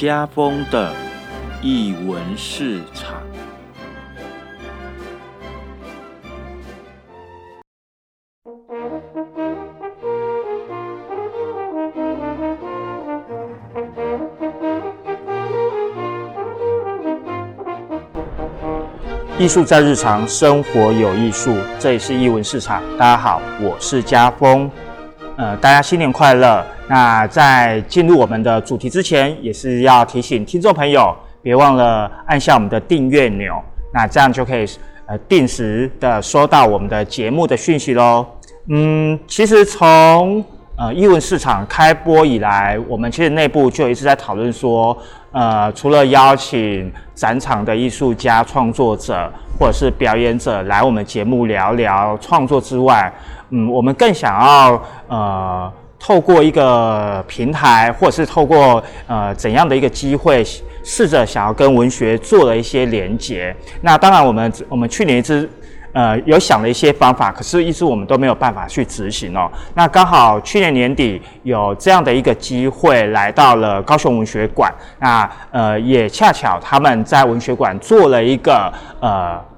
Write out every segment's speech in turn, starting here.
家风的译文市场。艺术在日常生活有艺术，这里是艺文市场。大家好，我是家风。呃，大家新年快乐！那在进入我们的主题之前，也是要提醒听众朋友，别忘了按下我们的订阅钮，那这样就可以呃定时的收到我们的节目的讯息喽。嗯，其实从呃艺文市场开播以来，我们其实内部就一直在讨论说，呃，除了邀请展场的艺术家、创作者或者是表演者来我们节目聊聊创作之外，嗯，我们更想要呃，透过一个平台，或者是透过呃怎样的一个机会，试着想要跟文学做了一些连接。那当然，我们我们去年一直呃有想了一些方法，可是一直我们都没有办法去执行哦。那刚好去年年底有这样的一个机会，来到了高雄文学馆。那呃也恰巧他们在文学馆做了一个呃。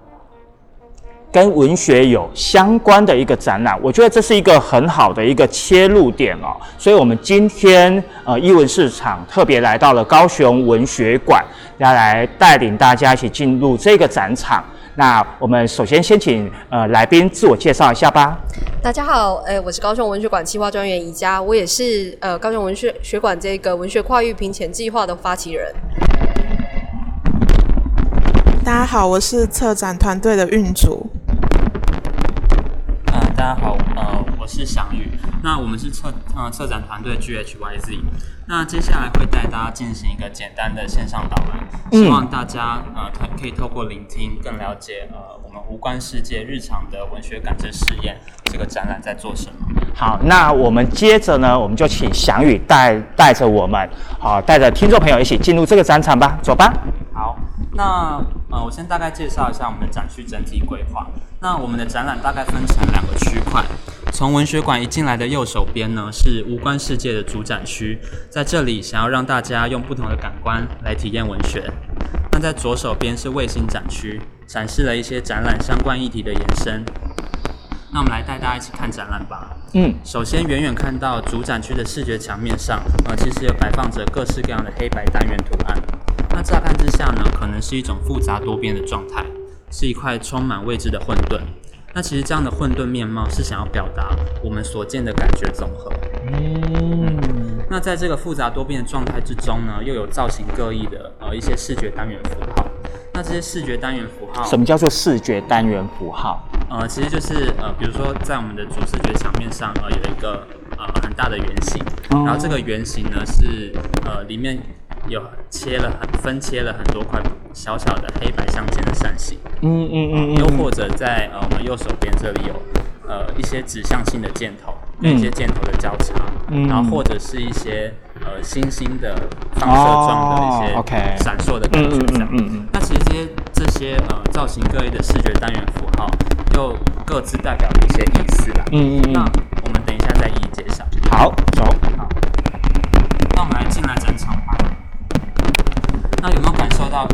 跟文学有相关的一个展览，我觉得这是一个很好的一个切入点哦。所以，我们今天呃，艺文市场特别来到了高雄文学馆，要来带领大家一起进入这个展场。那我们首先先请呃来宾自我介绍一下吧。大家好，呃，我是高雄文学馆企划专员宜佳，我也是呃高雄文学学馆这个文学跨域评前计划的发起人。大家好，我是策展团队的运主。大家好，呃，我是翔宇。那我们是策呃策展团队 GHYZ。那接下来会带大家进行一个简单的线上导览，希望大家呃可可以透过聆听，更了解呃我们无关世界日常的文学感知试验这个展览在做什么。好，那我们接着呢，我们就请翔宇带带着我们，好，带着听众朋友一起进入这个展场吧，走吧。好，那呃，我先大概介绍一下我们的展区整体规划。那我们的展览大概分成两个区块，从文学馆一进来的右手边呢，是无关世界的主展区，在这里想要让大家用不同的感官来体验文学。那在左手边是卫星展区，展示了一些展览相关议题的延伸。那我们来带大家一起看展览吧。嗯，首先远远看到主展区的视觉墙面上，呃，其实有摆放着各式各样的黑白单元图案。那乍看之下呢，可能是一种复杂多变的状态。是一块充满未知的混沌。那其实这样的混沌面貌是想要表达我们所见的感觉总和。嗯。那在这个复杂多变的状态之中呢，又有造型各异的呃一些视觉单元符号。那这些视觉单元符号，什么叫做视觉单元符号？呃，其实就是呃，比如说在我们的主视觉墙面上呃有一个呃很大的圆形，然后这个圆形呢是呃里面。有切了很分切了很多块小小的黑白相间的扇形，嗯嗯嗯，又或者在呃我们右手边这里有呃一些指向性的箭头，一些箭头的交叉，然后或者是一些呃星星的放射状的一些闪烁的感觉，这样。那其实这些这些呃造型各异的视觉单元符号，又各自代表了一些意思啦。嗯嗯嗯。那我们等一下再一一介绍。好，走。好。那我们来进来展场吧。那有没有感受到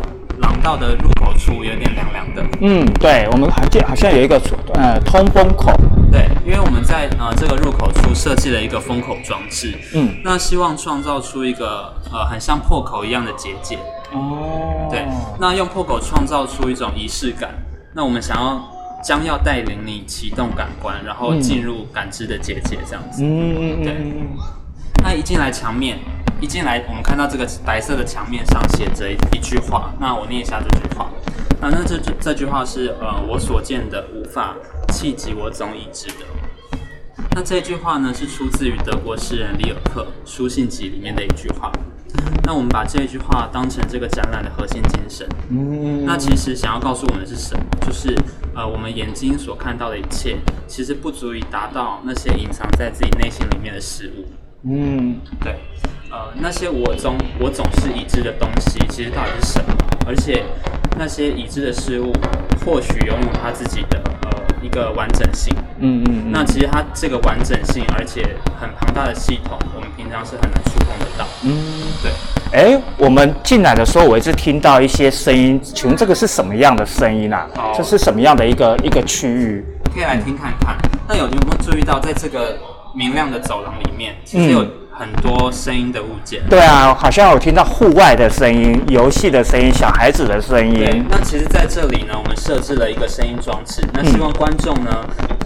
廊道的入口处有点凉凉的？嗯，对，我们好像好像有一个呃通风口。对，因为我们在呃这个入口处设计了一个风口装置。嗯，那希望创造出一个呃很像破口一样的结界。哦。对，那用破口创造出一种仪式感。那我们想要将要带领你启动感官，然后进入感知的结界，这样子。嗯嗯嗯。对。那一进来墙面。一进来，我们看到这个白色的墙面上写着一句话，那我念一下这句话。那那这句这句话是呃，我所见的无法企及我总已知的。那这句话呢，是出自于德国诗人里尔克《书信集》里面的一句话。那我们把这句话当成这个展览的核心精神。嗯。那其实想要告诉我们的是什么？就是呃，我们眼睛所看到的一切，其实不足以达到那些隐藏在自己内心里面的事物。嗯，对。呃，那些我中我总是已知的东西，其实到底是什么？而且那些已知的事物，或许拥有它自己的呃一个完整性。嗯嗯。那其实它这个完整性，而且很庞大的系统，我们平常是很难触碰得到。嗯，对。哎，我们进来的时候，我一直听到一些声音，请问这个是什么样的声音啊？这是什么样的一个一个区域？可以来听看看。那有有没有注意到，在这个明亮的走廊里面，其实有。很多声音的物件，对啊，好像有听到户外的声音、游戏的声音、小孩子的声音。对，那其实在这里呢，我们设置了一个声音装置，那希望观众呢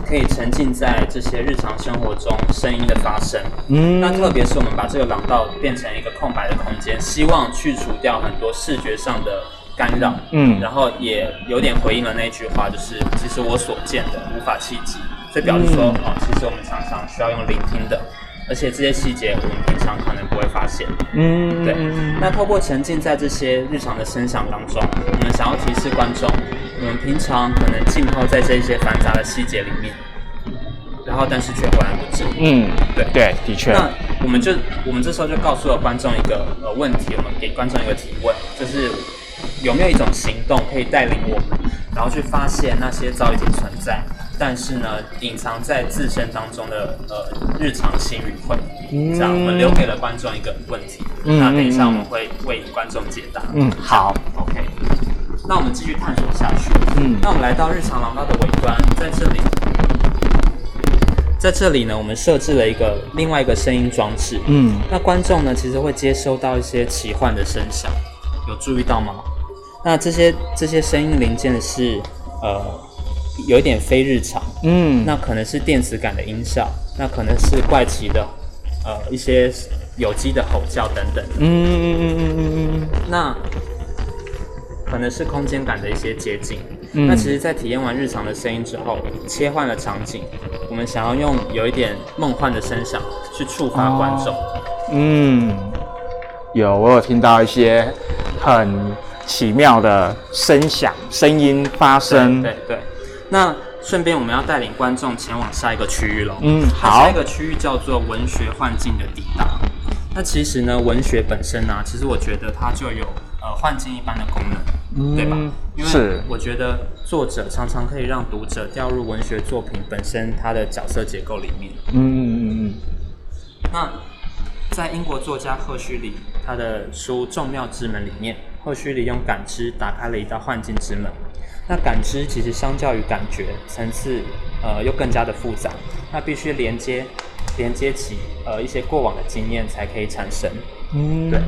可以沉浸在这些日常生活中声音的发生。嗯，那特别是我们把这个廊道变成一个空白的空间，希望去除掉很多视觉上的干扰。嗯，然后也有点回应了那句话，就是其实我所见的无法企及，所以表示说，哦，其实我们常常需要用聆听的。而且这些细节我们平常可能不会发现，嗯，对。那透过沉浸在这些日常的声响当中，我们想要提示观众，我们平常可能浸泡在这些繁杂的细节里面，然后但是却浑然不知。嗯，对对，的确。那我们就我们这时候就告诉了观众一个呃问题，我们给观众一个提问，就是有没有一种行动可以带领我们，然后去发现那些早已经存在。但是呢，隐藏在自身当中的呃日常心与会，这样我们留给了观众一个问题。那等一下我们会为观众解答。嗯，好，OK。那我们继续探索下去。嗯，那我们来到日常廊道的尾端，在这里，在这里呢，我们设置了一个另外一个声音装置。嗯，那观众呢，其实会接收到一些奇幻的声响，有注意到吗？那这些这些声音零件是呃。有一点非日常，嗯，那可能是电子感的音效，那可能是怪奇的，呃，一些有机的吼叫等等，嗯嗯嗯嗯嗯嗯，那可能是空间感的一些接近，那其实，在体验完日常的声音之后，切换了场景，我们想要用有一点梦幻的声响去触发观众，嗯，有，我有听到一些很奇妙的声响声音发生，对对。那顺便我们要带领观众前往下一个区域喽。嗯，好。下一个区域叫做文学幻境的抵达。那其实呢，文学本身呢，其实我觉得它就有呃幻境一般的功能，对吧？因为我觉得作者常常可以让读者掉入文学作品本身它的角色结构里面。嗯嗯嗯嗯。那在英国作家赫胥黎他的书《众妙之门》里面，赫胥黎用感知打开了一道幻境之门。那感知其实相较于感觉层次，呃，又更加的复杂。那必须连接，连接起呃一些过往的经验才可以产生。嗯，对。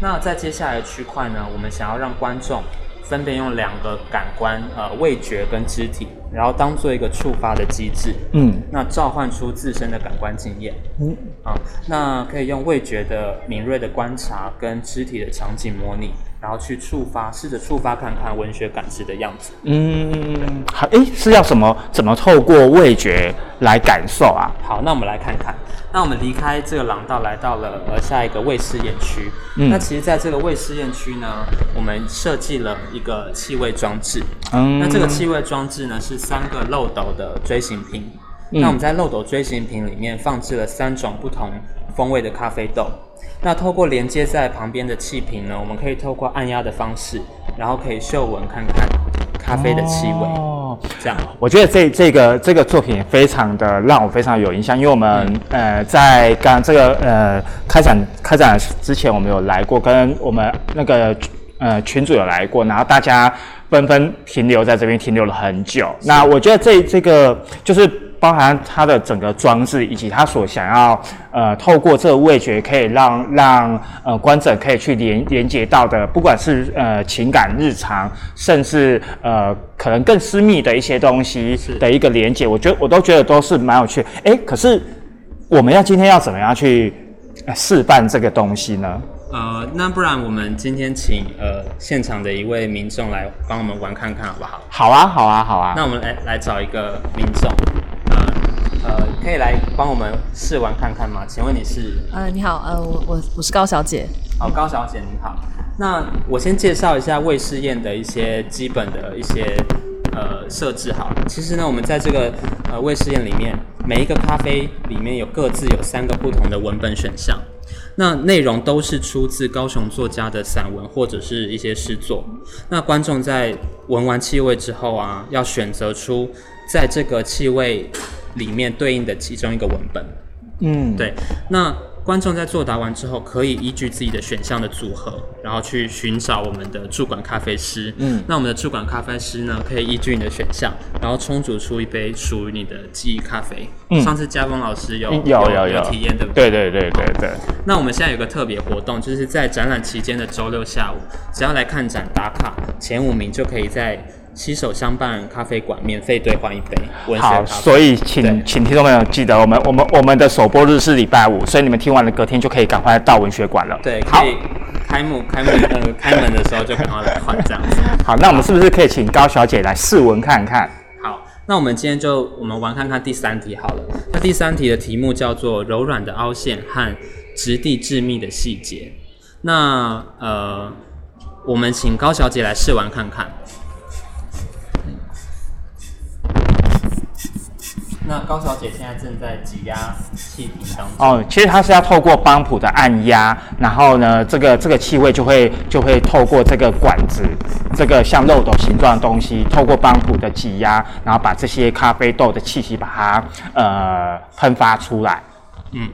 那在接下来的区块呢，我们想要让观众分别用两个感官，呃，味觉跟肢体，然后当做一个触发的机制。嗯，那召唤出自身的感官经验。嗯，啊，那可以用味觉的敏锐的观察跟肢体的场景模拟。然后去触发，试着触发看看文学感知的样子。嗯，好，诶，是要什么？怎么透过味觉来感受啊？好，那我们来看看。那我们离开这个廊道，来到了呃下一个胃试验区。嗯，那其实在这个胃试验区呢，我们设计了一个气味装置。嗯，那这个气味装置呢是三个漏斗的锥形瓶。那我们在漏斗锥形瓶里面放置了三种不同风味的咖啡豆。那透过连接在旁边的气瓶呢，我们可以透过按压的方式，然后可以嗅闻看看咖啡的气味。哦，这样，我觉得这这个这个作品非常的让我非常有印象，因为我们呃在刚这个呃开展开展之前，我们有来过，跟我们那个呃群主有来过，然后大家纷纷停留在这边停留了很久。那我觉得这这个就是。包含它的整个装置，以及它所想要呃透过这个味觉，可以让让呃观者可以去连连接到的，不管是呃情感日常，甚至呃可能更私密的一些东西的一个连接，我觉得我都觉得都是蛮有趣。哎，可是我们要今天要怎么样去示范这个东西呢？呃，那不然我们今天请呃现场的一位民众来帮我们玩看看好不好？好啊，好啊，好啊。那我们来来找一个民众。呃呃，可以来帮我们试玩看看吗？请问你是？呃，你好，呃，我我我是高小姐。好，高小姐你好。那我先介绍一下胃试验的一些基本的一些呃设置好。其实呢，我们在这个呃胃试验里面，每一个咖啡里面有各自有三个不同的文本选项，那内容都是出自高雄作家的散文或者是一些诗作。那观众在闻完气味之后啊，要选择出在这个气味。里面对应的其中一个文本，嗯，对。那观众在作答完之后，可以依据自己的选项的组合，然后去寻找我们的驻馆咖啡师。嗯，那我们的驻馆咖啡师呢，可以依据你的选项，然后冲煮出一杯属于你的记忆咖啡。嗯，上次嘉峰老师有有有有体验，对不对？对对对对对。那我们现在有个特别活动，就是在展览期间的周六下午，只要来看展打卡前五名，就可以在。携手相伴咖啡馆免费兑换一杯文学好，所以请请听众朋友记得，我们我们我们的首播日是礼拜五，所以你们听完了隔天就可以赶快到文学馆了。对，可以开幕开幕呃开门的时候就赶快来换这样子。好，那我们是不是可以请高小姐来试闻看看？好，那我们今天就我们玩看看第三题好了。那第三题的题目叫做柔软的凹陷和质地致密的细节。那呃，我们请高小姐来试玩看看。那高小姐现在正在挤压气体当中。哦，其实它是要透过邦普的按压，然后呢，这个这个气味就会就会透过这个管子，这个像漏斗形状的东西，透过邦普的挤压，然后把这些咖啡豆的气息把它呃喷发出来。嗯，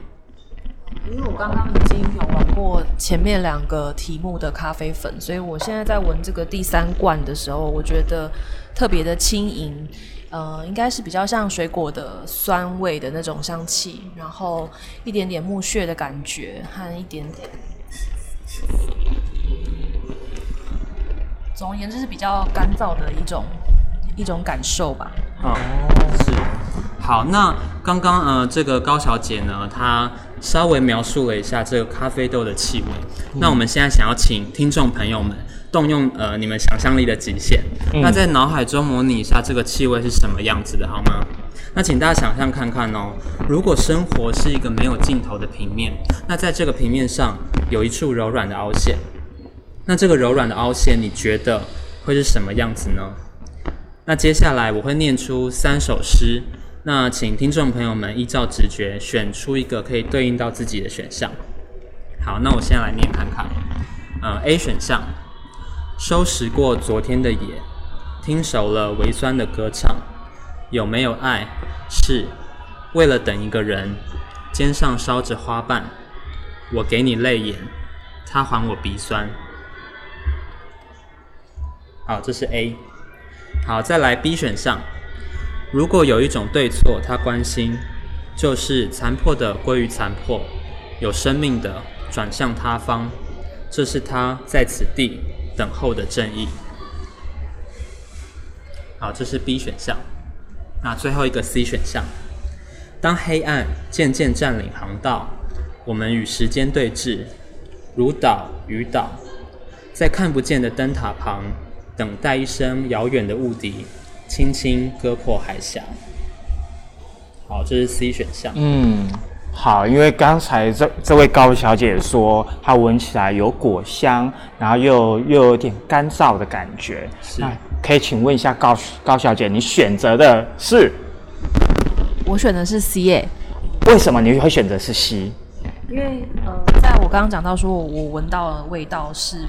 因为我刚刚已经有玩过前面两个题目的咖啡粉，所以我现在在闻这个第三罐的时候，我觉得特别的轻盈。呃，应该是比较像水果的酸味的那种香气，然后一点点木屑的感觉和一点点，总而言之是比较干燥的一种一种感受吧。哦，是。好，那刚刚呃，这个高小姐呢，她稍微描述了一下这个咖啡豆的气味。那我们现在想要请听众朋友们。动用呃你们想象力的极限，那在脑海中模拟一下这个气味是什么样子的，好吗？那请大家想象看看哦，如果生活是一个没有尽头的平面，那在这个平面上有一处柔软的凹陷，那这个柔软的凹陷你觉得会是什么样子呢？那接下来我会念出三首诗，那请听众朋友们依照直觉选出一个可以对应到自己的选项。好，那我先来念看看，呃，A 选项。收拾过昨天的野，听熟了微酸的歌唱。有没有爱？是为了等一个人。肩上烧着花瓣，我给你泪眼，他还我鼻酸。好，这是 A。好，再来 B 选项。如果有一种对错，他关心，就是残破的归于残破，有生命的转向他方，这是他在此地。等候的正义。好，这是 B 选项。那最后一个 C 选项，当黑暗渐渐占领航道，我们与时间对峙，如岛与岛，在看不见的灯塔旁，等待一声遥远的雾笛，轻轻割破海峡。好，这是 C 选项。嗯。好，因为刚才这这位高小姐说，她闻起来有果香，然后又又有点干燥的感觉。是，可以请问一下高高小姐，你选择的是？我选的是 C 耶。为什么你会选择是 C？因为呃，在我刚刚讲到说，我闻到的味道是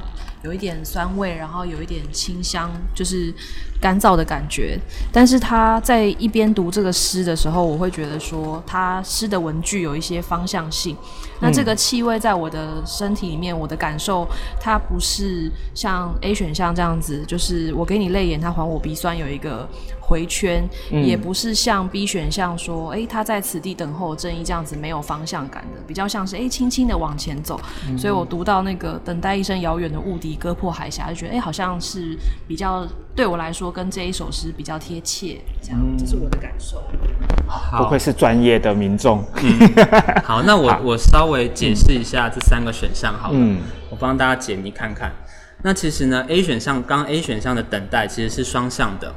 有一点酸味，然后有一点清香，就是。干燥的感觉，但是他在一边读这个诗的时候，我会觉得说，他诗的文句有一些方向性。那这个气味在我的身体里面，我的感受，它不是像 A 选项这样子，就是我给你泪眼，他还我鼻酸，有一个回圈，也不是像 B 选项说，哎，他在此地等候正义这样子没有方向感的，比较像是哎，轻轻的往前走。所以我读到那个等待一声遥远的雾笛割破海峡，就觉得哎，好像是比较对我来说。跟这一首诗比较贴切，这样，这是我的感受。不愧是专业的民众。好，那我我稍微解释一下这三个选项，好了，我帮大家解谜看看。那其实呢，A 选项刚 A 选项的等待其实是双向的，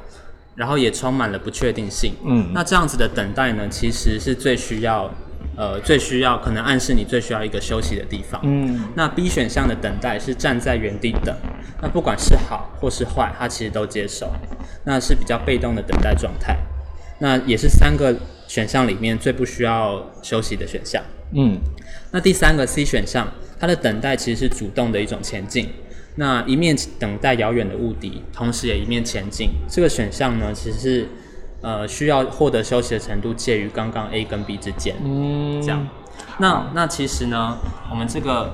然后也充满了不确定性。嗯，那这样子的等待呢，其实是最需要。呃，最需要可能暗示你最需要一个休息的地方。嗯，那 B 选项的等待是站在原地等，那不管是好或是坏，他其实都接受，那是比较被动的等待状态。那也是三个选项里面最不需要休息的选项。嗯，那第三个 C 选项，它的等待其实是主动的一种前进，那一面等待遥远的雾敌，同时也一面前进。这个选项呢，其实是。呃，需要获得休息的程度介于刚刚 A 跟 B 之间，嗯，这样。那那其实呢，我们这个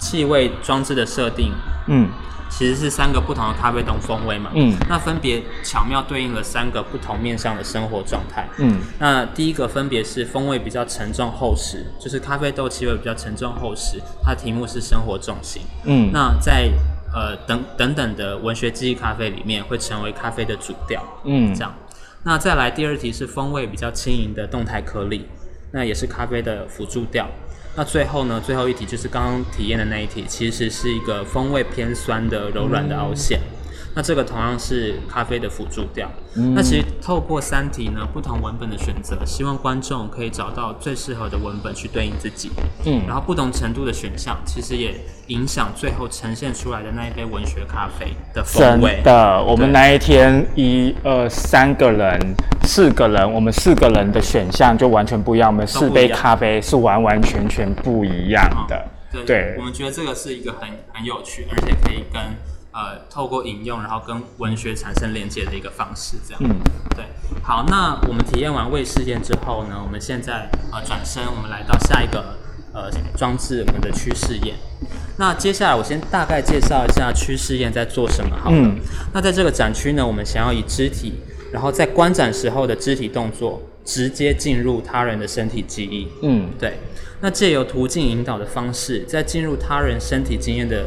气味装置的设定，嗯。其实是三个不同的咖啡豆风味嘛，嗯，那分别巧妙对应了三个不同面向的生活状态，嗯，那第一个分别是风味比较沉重厚实，就是咖啡豆气味比较沉重厚实，它的题目是生活重心，嗯，那在呃等等等的文学记忆咖啡里面会成为咖啡的主调，嗯，这样，那再来第二题是风味比较轻盈的动态颗粒，那也是咖啡的辅助调。那最后呢？最后一题就是刚刚体验的那一题，其实是一个风味偏酸的柔软的凹陷。那这个同样是咖啡的辅助调。那其实透过三题呢，不同文本的选择，希望观众可以找到最适合的文本去对应自己。嗯，然后不同程度的选项，其实也影响最后呈现出来的那一杯文学咖啡的风味。真的，我们那一天一二三个人、四个人，我们四个人的选项就完全不一样。我们四杯咖啡是完完全全不一样的。对，我们觉得这个是一个很很有趣，而且可以跟。呃，透过引用，然后跟文学产生连接的一个方式，这样。嗯，对。好，那我们体验完胃试验之后呢，我们现在呃转身，我们来到下一个呃装置，我们的趋势验。那接下来我先大概介绍一下趋势验在做什么。好，嗯。那在这个展区呢，我们想要以肢体，然后在观展时候的肢体动作，直接进入他人的身体记忆。嗯，对。那借由途径引导的方式，在进入他人身体经验的。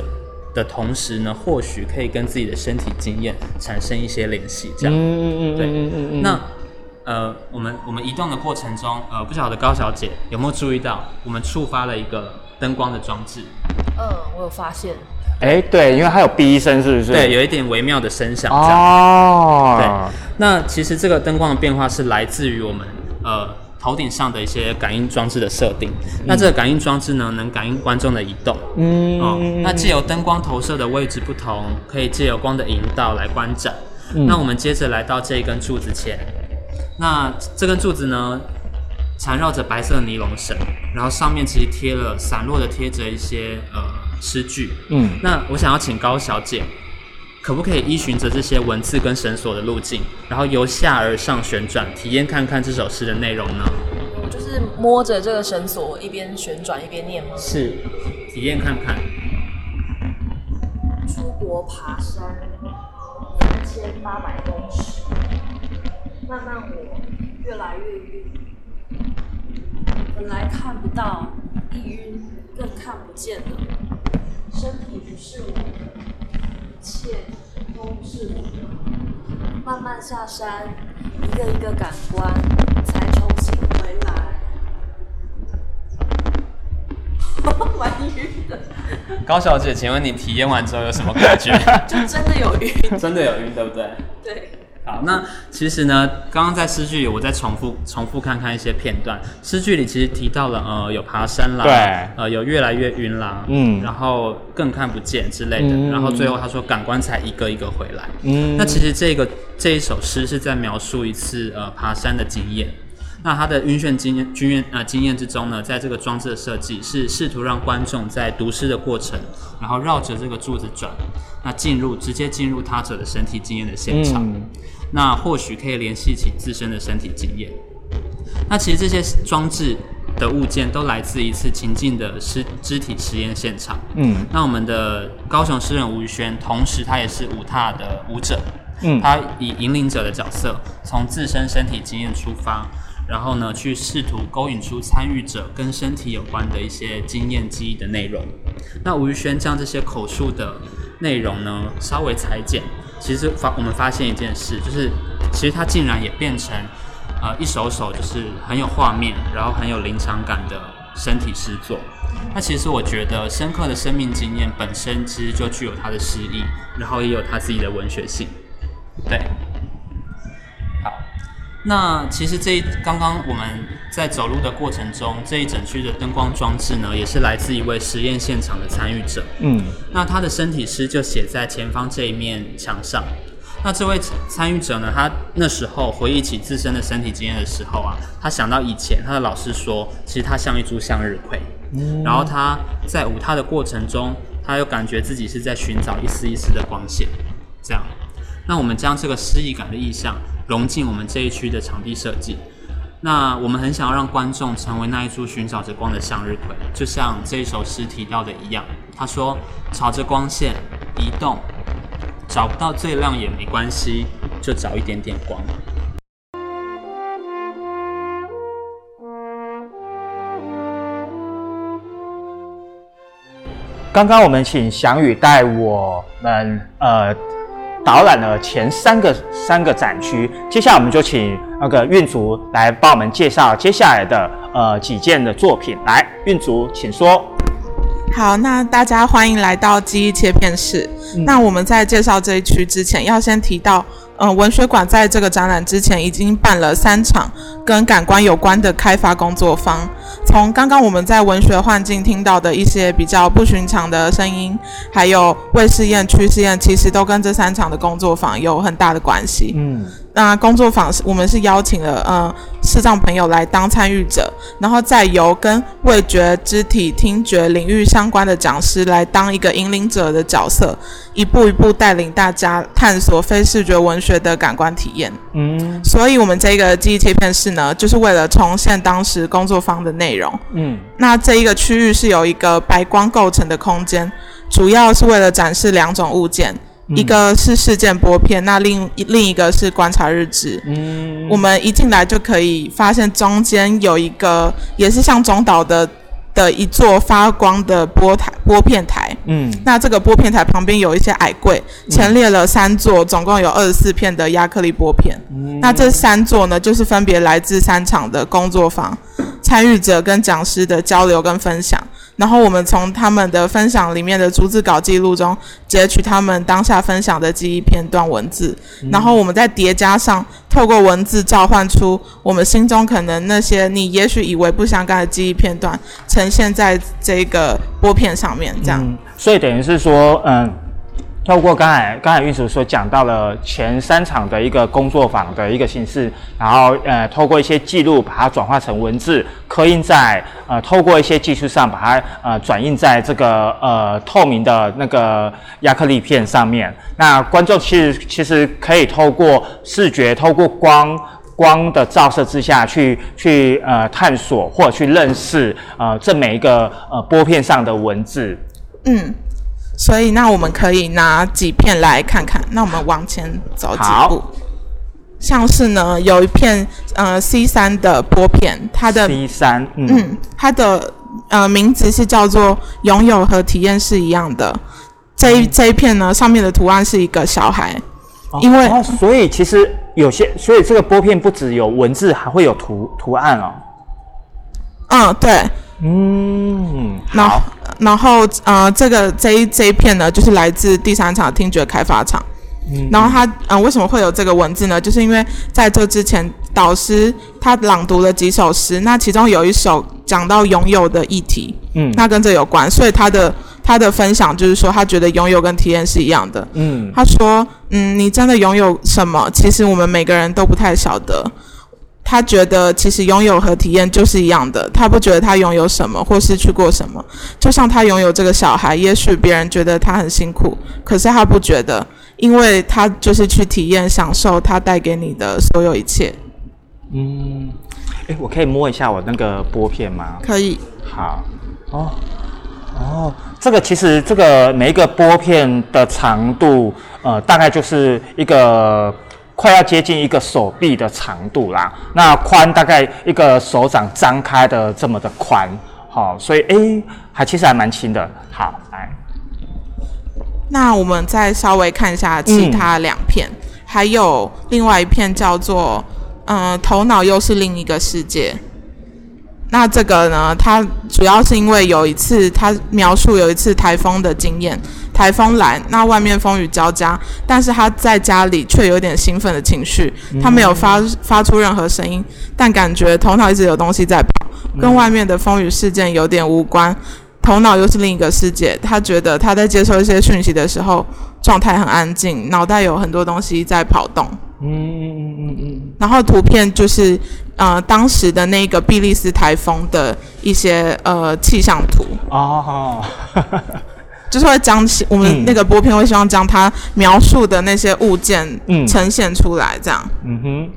的同时呢，或许可以跟自己的身体经验产生一些联系，这样。嗯嗯嗯对。嗯嗯嗯。那呃，我们我们移动的过程中，呃，不晓得高小姐有没有注意到，我们触发了一个灯光的装置。嗯，我有发现。哎，对，因为它有哔声，是不是？对，有一点微妙的声响。哦。对。那其实这个灯光的变化是来自于我们呃。头顶上的一些感应装置的设定，那这个感应装置呢，能感应观众的移动。嗯，哦，那借由灯光投射的位置不同，可以借由光的引导来观展。那我们接着来到这一根柱子前，那这根柱子呢，缠绕着白色尼龙绳，然后上面其实贴了散落的贴着一些呃诗句。嗯，那我想要请高小姐。可不可以依循着这些文字跟绳索的路径，然后由下而上旋转，体验看看这首诗的内容呢？就是摸着这个绳索，一边旋转一边念吗？是，体验看看。出国爬山，三千八百公尺，慢慢我越来越晕，本来看不到，一晕更看不见了，身体不是我。一切都是。慢慢下山，一个一个感官才重新回来。玩晕的。高小姐，请问你体验完之后有什么感觉？就真的有晕。真的有晕，对不对？对。好，那其实呢，刚刚在诗句里，我再重复重复看看一些片段。诗句里其实提到了，呃，有爬山啦，对，呃，有越来越晕啦，嗯，然后更看不见之类的，然后最后他说感官才一个一个回来。嗯，那其实这个这一首诗是在描述一次呃爬山的经验。那他的晕眩经验经验呃经验之中呢，在这个装置的设计是试图让观众在读诗的过程，然后绕着这个柱子转，那进入直接进入他者的身体经验的现场。那或许可以联系起自身的身体经验。那其实这些装置的物件都来自一次情境的肢肢体实验现场。嗯，那我们的高雄诗人吴宇轩，同时他也是舞踏的舞者。嗯，他以引领者的角色，从自身身体经验出发，然后呢，去试图勾引出参与者跟身体有关的一些经验记忆的内容。那吴宇轩将这些口述的内容呢，稍微裁剪。其实发我们发现一件事，就是其实它竟然也变成呃一首首就是很有画面，然后很有临场感的身体诗作。那其实我觉得深刻的生命经验本身其实就具有它的诗意，然后也有它自己的文学性。对。那其实这刚刚我们在走路的过程中，这一整区的灯光装置呢，也是来自一位实验现场的参与者。嗯，那他的身体诗就写在前方这一面墙上。那这位参与者呢，他那时候回忆起自身的身体经验的时候啊，他想到以前他的老师说，其实他像一株向日葵。嗯，然后他在舞踏的过程中，他又感觉自己是在寻找一丝一丝的光线。这样，那我们将这个诗意感的意象。融进我们这一区的场地设计，那我们很想要让观众成为那一株寻找着光的向日葵，就像这一首诗提到的一样。他说：“朝着光线移动，找不到最亮也没关系，就找一点点光。”刚刚我们请翔宇带我们呃导览了前三个三个展区，接下来我们就请那个运竹来帮我们介绍接下来的呃几件的作品。来，运竹，请说。好，那大家欢迎来到记忆切片室。那我们在介绍这一区之前，要先提到。嗯，文学馆在这个展览之前已经办了三场跟感官有关的开发工作坊。从刚刚我们在文学幻境听到的一些比较不寻常的声音，还有未试验、区试验，其实都跟这三场的工作坊有很大的关系。嗯。那工作坊是我们是邀请了呃视障朋友来当参与者，然后再由跟味觉、肢体、听觉领域相关的讲师来当一个引领者的角色，一步一步带领大家探索非视觉文学的感官体验。嗯，所以我们这个记忆切片室呢，就是为了重现当时工作坊的内容。嗯，那这一个区域是由一个白光构成的空间，主要是为了展示两种物件。一个是事件拨片，那另另一个是观察日志。嗯，我们一进来就可以发现中间有一个也是像中岛的的一座发光的拨台拨片台。嗯，那这个拨片台旁边有一些矮柜，陈列了三座，总共有二十四片的亚克力拨片。那这三座呢，就是分别来自三场的工作坊，参与者跟讲师的交流跟分享。然后我们从他们的分享里面的逐字稿记录中截取他们当下分享的记忆片段文字，然后我们再叠加上透过文字召唤出我们心中可能那些你也许以为不相干的记忆片段，呈现在这个拨片上面，这样。所以等于是说，嗯。透过刚才刚才运主所讲到了前三场的一个工作坊的一个形式，然后呃透过一些记录把它转化成文字，刻印在呃透过一些技术上把它呃转印在这个呃透明的那个亚克力片上面。那观众其实其实可以透过视觉，透过光光的照射之下去去呃探索或者去认识呃这每一个呃拨片上的文字。嗯。所以，那我们可以拿几片来看看。那我们往前走几步，像是呢，有一片呃 C 三的拨片，它的 C 三，嗯，它的呃名字是叫做“拥有和体验是一样的”。这一这一片呢，上面的图案是一个小孩，因为所以其实有些，所以这个拨片不只有文字，还会有图图案哦。嗯，对，嗯，好。然后，呃，这个这一这一片呢，就是来自第三场听觉开发场。嗯。然后他，嗯，为什么会有这个文字呢？就是因为在这之前，导师他朗读了几首诗，那其中有一首讲到拥有的议题，嗯，那跟这有关，所以他的他的分享就是说，他觉得拥有跟体验是一样的。嗯。他说，嗯，你真的拥有什么？其实我们每个人都不太晓得。他觉得其实拥有和体验就是一样的，他不觉得他拥有什么或失去过什么。就像他拥有这个小孩，也许别人觉得他很辛苦，可是他不觉得，因为他就是去体验、享受他带给你的所有一切。嗯，哎，我可以摸一下我那个拨片吗？可以。好。哦哦，这个其实这个每一个拨片的长度，呃，大概就是一个。快要接近一个手臂的长度啦，那宽大概一个手掌张开的这么的宽，好，所以诶，还其实还蛮轻的。好，来，那我们再稍微看一下其他两片，还有另外一片叫做“嗯，头脑又是另一个世界”。那这个呢，他主要是因为有一次他描述有一次台风的经验。台风来，那外面风雨交加，但是他在家里却有点兴奋的情绪，他没有发发出任何声音，但感觉头脑一直有东西在跑，跟外面的风雨事件有点无关，头脑又是另一个世界。他觉得他在接收一些讯息的时候，状态很安静，脑袋有很多东西在跑动。嗯。嗯。嗯。嗯。嗯。然后图片就是呃当时的那个比利时台风的一些呃气象图。哦。就是会将我们那个播片会希望将它描述的那些物件呈现出来，这样。嗯哼。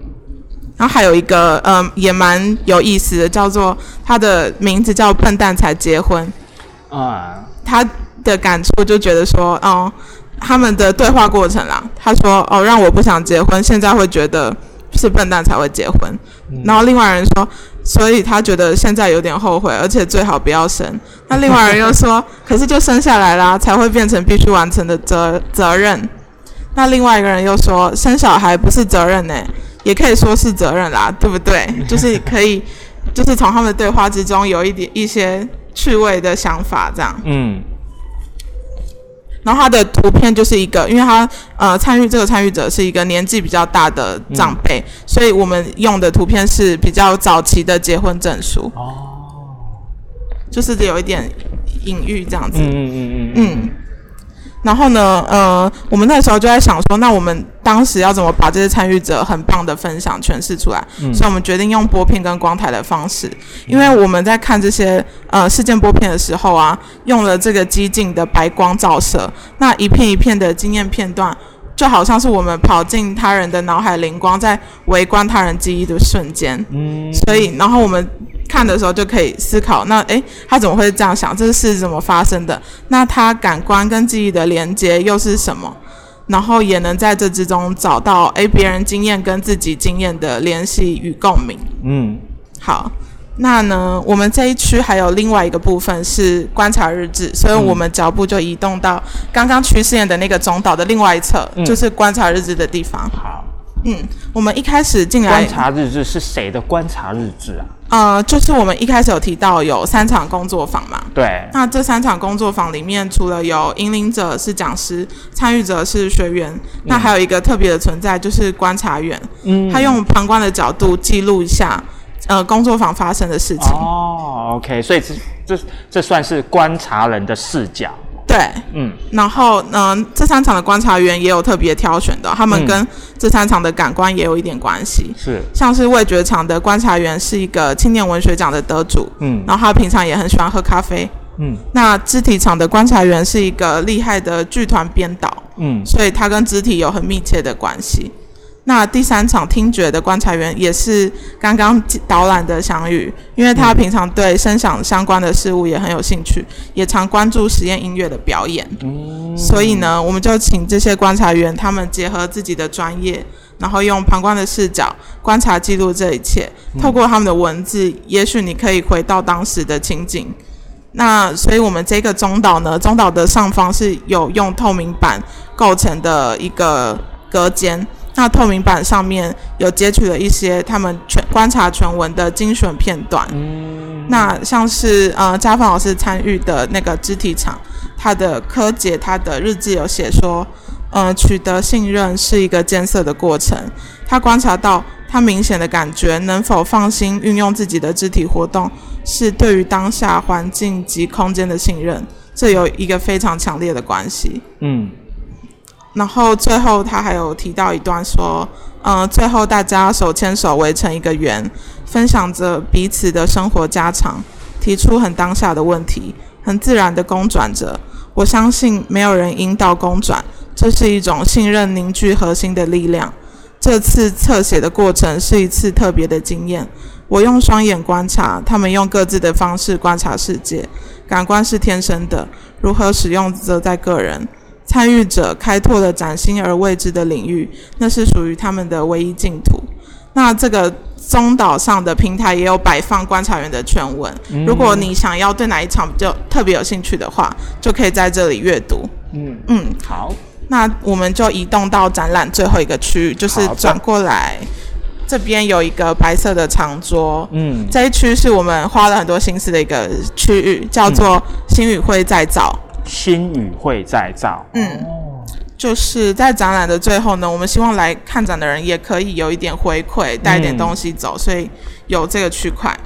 然后还有一个，嗯，也蛮有意思的，叫做他的名字叫“笨蛋才结婚”。啊，他的感触就觉得说，哦，他们的对话过程啦，他说，哦，让我不想结婚，现在会觉得是笨蛋才会结婚。然后另外人说，所以他觉得现在有点后悔，而且最好不要生。那另外人又说，可是就生下来啦，才会变成必须完成的责责任。那另外一个人又说，生小孩不是责任呢，也可以说是责任啦，对不对？就是可以，就是从他们的对话之中有一点一些趣味的想法，这样。嗯。然后他的图片就是一个，因为他呃参与这个参与者是一个年纪比较大的长辈，所以我们用的图片是比较早期的结婚证书。哦。就是有一点隐喻这样子。嗯嗯嗯嗯。嗯。然后呢，呃，我们那时候就在想说，那我们当时要怎么把这些参与者很棒的分享诠释出来？所以，我们决定用播片跟光台的方式，因为我们在看这些呃事件播片的时候啊，用了这个激进的白光照射，那一片一片的经验片段。就好像是我们跑进他人的脑海灵光，在围观他人记忆的瞬间。嗯，所以然后我们看的时候就可以思考，那诶，他怎么会这样想？这是怎么发生的？那他感官跟记忆的连接又是什么？然后也能在这之中找到诶，别人经验跟自己经验的联系与共鸣。嗯，好。那呢，我们这一区还有另外一个部分是观察日志，所以我们脚步就移动到刚刚区试验的那个总岛的另外一侧，就是观察日志的地方。好，嗯，我们一开始进来观察日志是谁的观察日志啊？呃，就是我们一开始有提到有三场工作坊嘛。对。那这三场工作坊里面，除了有引领者是讲师，参与者是学员，那还有一个特别的存在就是观察员。嗯。他用旁观的角度记录一下。呃，工作坊发生的事情哦，OK，所以这这这算是观察人的视角，对，嗯，然后呢，这三场的观察员也有特别挑选的，他们跟这三场的感官也有一点关系，是，像是味觉场的观察员是一个青年文学奖的得主，嗯，然后他平常也很喜欢喝咖啡，嗯，那肢体场的观察员是一个厉害的剧团编导，嗯，所以他跟肢体有很密切的关系。那第三场听觉的观察员也是刚刚导览的相遇，因为他平常对声响相关的事物也很有兴趣，也常关注实验音乐的表演。嗯，所以呢，我们就请这些观察员，他们结合自己的专业，然后用旁观的视角观察记录这一切。透过他们的文字，也许你可以回到当时的情景。那所以我们这个中岛呢，中岛的上方是有用透明板构成的一个隔间。那透明板上面有截取了一些他们全观察全文的精选片段。嗯，那像是呃，家芳老师参与的那个肢体场，他的柯姐他的日记有写说，呃，取得信任是一个艰涩的过程。他观察到，他明显的感觉能否放心运用自己的肢体活动，是对于当下环境及空间的信任，这有一个非常强烈的关系。嗯。然后最后他还有提到一段说，嗯，最后大家手牵手围成一个圆，分享着彼此的生活家常，提出很当下的问题，很自然的公转着。我相信没有人引导公转，这是一种信任凝聚核心的力量。这次侧写的过程是一次特别的经验。我用双眼观察，他们用各自的方式观察世界。感官是天生的，如何使用则在个人。参与者开拓了崭新而未知的领域，那是属于他们的唯一净土。那这个中岛上的平台也有摆放观察员的全文，如果你想要对哪一场比较特别有兴趣的话，就可以在这里阅读。嗯嗯，好，那我们就移动到展览最后一个区域，就是转过来这边有一个白色的长桌。嗯，这一区是我们花了很多心思的一个区域，叫做星语会再造。新语会再造，嗯，就是在展览的最后呢，我们希望来看展的人也可以有一点回馈，带一点东西走，所以有这个区块。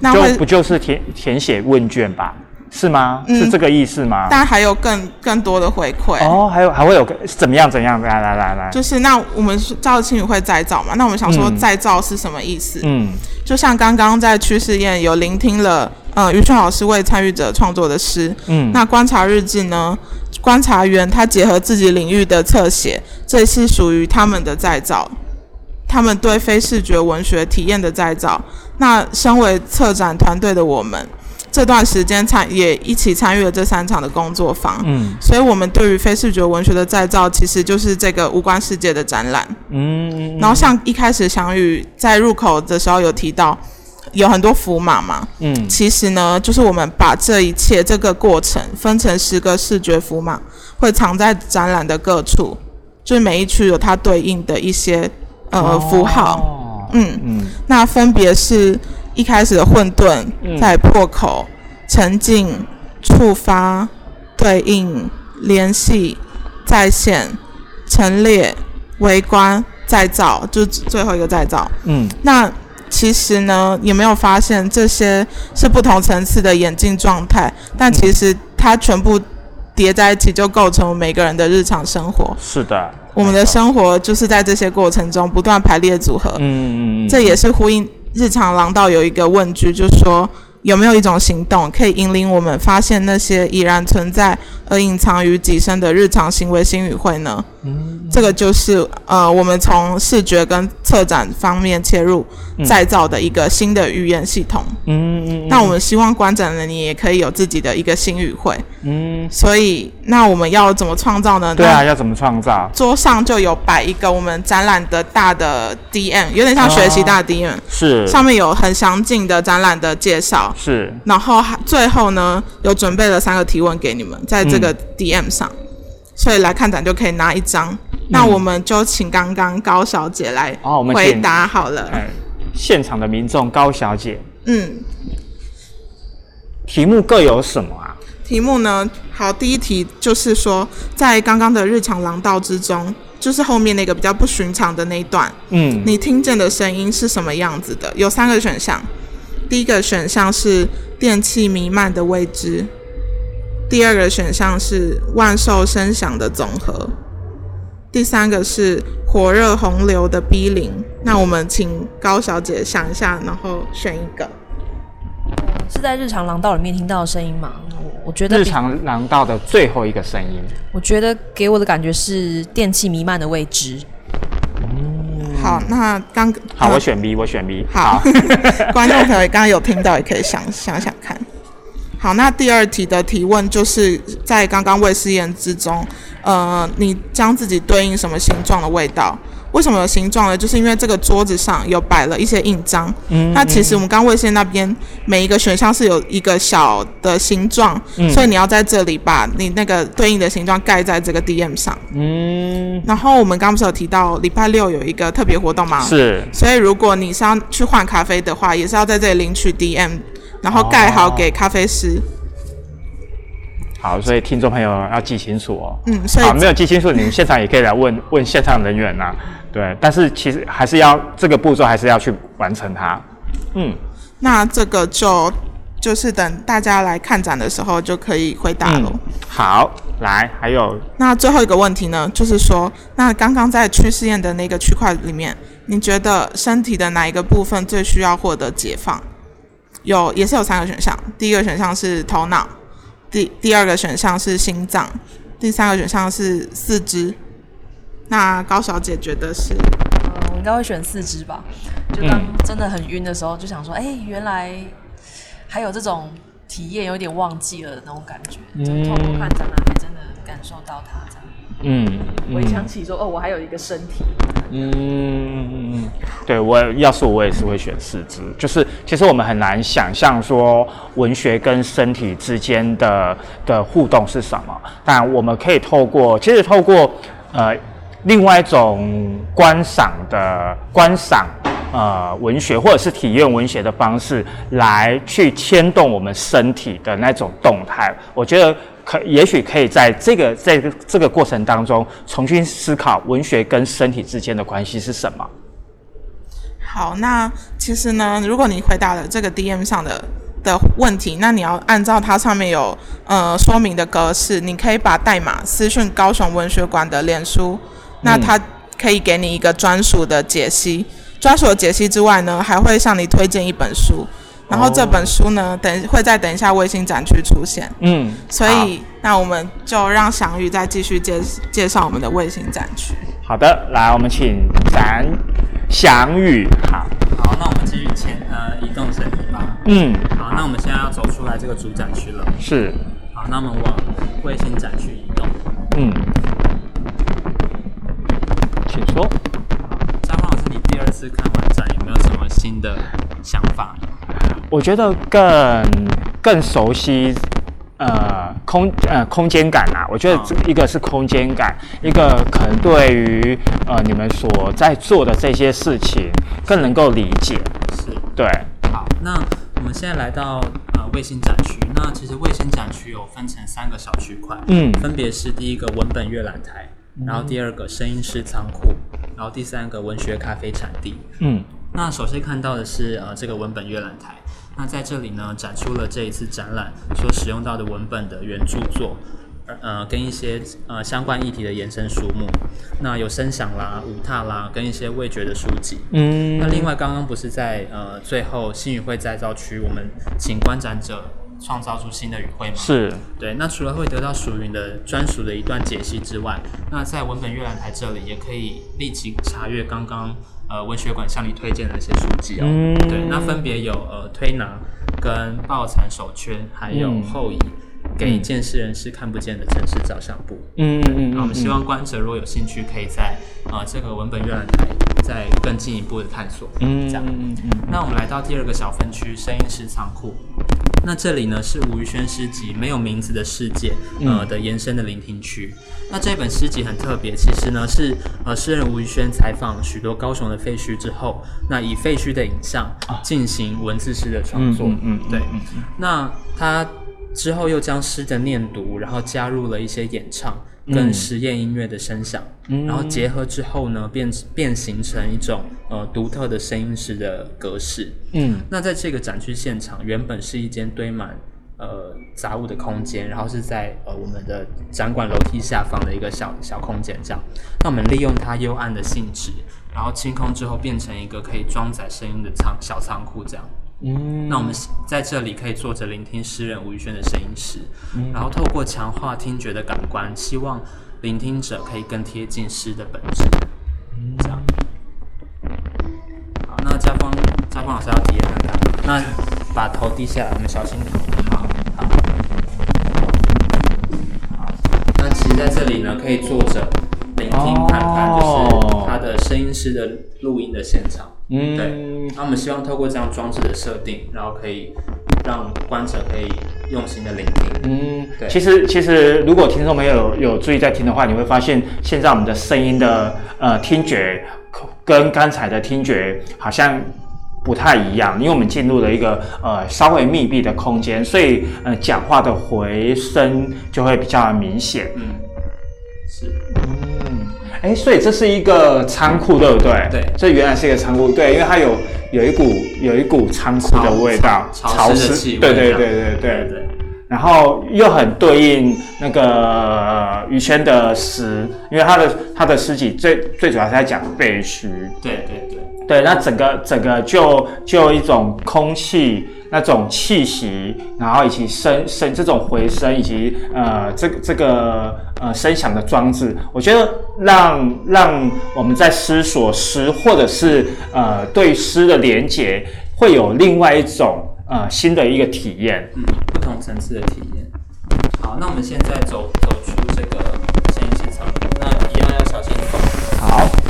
那就不就是填填写问卷吧？是吗？是这个意思吗？但还有更更多的回馈哦，还有还会有怎么样怎样？来来来来，就是那我们叫新语会再造嘛？那我们想说再造是什么意思？嗯，就像刚刚在趋势宴有聆听了。呃，于顺老师为参与者创作的诗，嗯，那观察日记呢？观察员他结合自己领域的侧写，这是属于他们的再造。他们对非视觉文学体验的再造。那身为策展团队的我们，这段时间参也一起参与了这三场的工作坊。嗯，所以我们对于非视觉文学的再造，其实就是这个无关世界的展览。嗯，然后像一开始翔宇在入口的时候有提到。有很多符码嘛，嗯，其实呢，就是我们把这一切这个过程分成十个视觉符码，会藏在展览的各处，就是每一区有它对应的一些呃符号，嗯。嗯，那分别是一开始的混沌，在破口、沉浸、触发、对应、联系、在线、陈列、围观、再造，就最后一个再造，嗯，那。其实呢，有没有发现这些是不同层次的眼镜状态？但其实它全部叠在一起，就构成每个人的日常生活。是的，我们的生活就是在这些过程中不断排列组合。嗯嗯嗯，这也是呼应日常廊道有一个问句，就是说。有没有一种行动可以引领我们发现那些已然存在而隐藏于己身的日常行为新语汇呢？嗯，这个就是呃，我们从视觉跟策展方面切入，再造的一个新的语言系统。嗯嗯。那我们希望观展的你也可以有自己的一个新语汇。嗯。所以，那我们要怎么创造呢？对啊，要怎么创造？桌上就有摆一个我们展览的大的 DM，有点像学习大 DM。是。上面有很详尽的展览的介绍。是，然后还最后呢，有准备了三个提问给你们，在这个 DM 上，所以来看展就可以拿一张。那我们就请刚刚高小姐来回答好了。现场的民众高小姐，嗯，题目各有什么啊？题目呢？好，第一题就是说，在刚刚的日常廊道之中，就是后面那个比较不寻常的那一段，嗯，你听见的声音是什么样子的？有三个选项。第一个选项是电器弥漫的未知，第二个选项是万兽声响的总和，第三个是火热洪流的逼临。那我们请高小姐想一下，然后选一个。是在日常廊道里面听到的声音吗？我我觉得日常廊道的最后一个声音，我觉得给我的感觉是电器弥漫的未知。好，那刚好，我选 B，我选 B。好，观众朋友刚刚有听到，也可以想想想看。好，那第二题的提问就是在刚刚未试验之中，呃，你将自己对应什么形状的味道？为什么有形状呢？就是因为这个桌子上有摆了一些印章。嗯，那其实我们刚卫星那边每一个选项是有一个小的形状，所以你要在这里把你那个对应的形状盖在这个 DM 上。嗯，然后我们刚不是有提到礼拜六有一个特别活动吗？是。所以如果你是要去换咖啡的话，也是要在这里领取 DM，然后盖好给咖啡师。好，所以听众朋友要记清楚哦。嗯，好，没有记清楚，你们现场也可以来问问现场人员呐。对，但是其实还是要这个步骤，还是要去完成它。嗯，那这个就就是等大家来看展的时候就可以回答了。好，来，还有那最后一个问题呢，就是说，那刚刚在区试验的那个区块里面，你觉得身体的哪一个部分最需要获得解放？有，也是有三个选项。第一个选项是头脑。第第二个选项是心脏，第三个选项是四肢。那高小姐觉得是？嗯，我应该会选四肢吧。就当真的很晕的时候，就想说，哎，原来还有这种体验，有点忘记了的那种感觉。就透过看展览，还真的感受到它这样。嗯，回想起说，哦，我还有一个身体。嗯嗯嗯，对我要是我也是会选四肢，就是其实我们很难想象说文学跟身体之间的的互动是什么，但我们可以透过其实透过呃另外一种观赏的观赏呃文学或者是体验文学的方式来去牵动我们身体的那种动态，我觉得。可也许可以在这个在这个过程当中重新思考文学跟身体之间的关系是什么。好，那其实呢，如果你回答了这个 DM 上的的问题，那你要按照它上面有呃说明的格式，你可以把代码私讯高雄文学馆的脸书，那它可以给你一个专属的解析。专属的解析之外呢，还会向你推荐一本书。然后这本书呢，等会再等一下卫星展区出现。嗯，所以那我们就让祥宇再继续介介绍我们的卫星展区。好的，来，我们请展祥宇。好，好，那我们继续前呃移动身体吧。嗯，好，那我们现在要走出来这个主展区了。是。好，那我们往卫星展区移动。嗯，请说。张老师，你第二次看完展有没有什么新的想法？我觉得更更熟悉。呃，空呃空间感啊，我觉得一个是空间感，一个可能对于呃你们所在做的这些事情更能够理解。是，对。好，那我们现在来到呃卫星展区，那其实卫星展区有分成三个小区块，嗯，分别是第一个文本阅览台，然后第二个声音室仓库，然后第三个文学咖啡产地。嗯，那首先看到的是呃这个文本阅览台。那在这里呢，展出了这一次展览所使用到的文本的原著作，呃，跟一些呃相关议题的延伸书目。那有声响啦、舞踏啦，跟一些味觉的书籍。嗯。那另外，刚刚不是在呃最后新语会再造区，我们请观展者创造出新的语汇吗？是。对。那除了会得到属于你的专属的一段解析之外，那在文本阅览台这里也可以立即查阅刚刚。呃，文学馆向你推荐的那些书籍哦，对，那分别有呃推拿、跟抱残手圈，还有后移，给见识人士看不见的城市照相簿。嗯嗯嗯。那我们希望观者如果有兴趣，可以在呃这个文本阅览台再更进一步的探索。嗯这样。嗯嗯。那我们来到第二个小分区，声音师仓库。那这里呢是吴宇轩诗集《没有名字的世界》呃的延伸的聆听区。那这本诗集很特别，其实呢是呃诗人吴宇轩采访许多高雄的废墟之后，那以废墟的影像进行文字诗的创作。嗯嗯，对。那他之后又将诗的念读，然后加入了一些演唱。跟实验音乐的声响，然后结合之后呢，变变形成一种呃独特的声音式的格式。嗯，那在这个展区现场，原本是一间堆满呃杂物的空间，然后是在呃我们的展馆楼梯下方的一个小小空间这样。那我们利用它幽暗的性质，然后清空之后，变成一个可以装载声音的仓小仓库这样。嗯，那我们在这里可以坐着聆听诗人吴宇轩的声音时，然后透过强化听觉的感官，希望聆听者可以更贴近诗的本质。嗯，这样。好，那家峰家峰老师要体验看看，那把头低下来，我们小心好，好。好，那其实在这里呢，可以坐着聆听看看，就是他的声音师的录音的现场。嗯，对，那我们希望透过这样装置的设定，然后可以让观者可以用心的聆听。嗯，对。其实，其实如果听众朋友有注意在听的话，你会发现现在我们的声音的呃听觉跟刚才的听觉好像不太一样，因为我们进入了一个呃稍微密闭的空间，所以呃讲话的回声就会比较明显。嗯，是。嗯哎，所以这是一个仓库，对不对？对，这原来是一个仓库，对，因为它有有一股有一股仓库的味道，潮湿对对对对对对。然后又很对应那个于谦的诗，因为他的他的诗集最最主要是在讲废墟，对对对对，那整个整个就就一种空气。那种气息，然后以及声声这种回声，以及呃这这个呃声响的装置，我觉得让让我们在思索诗，或者是呃对诗的连接，会有另外一种呃新的一个体验，嗯，不同层次的体验。好，那我们现在走走出这个声音现场，那一样要小心。好。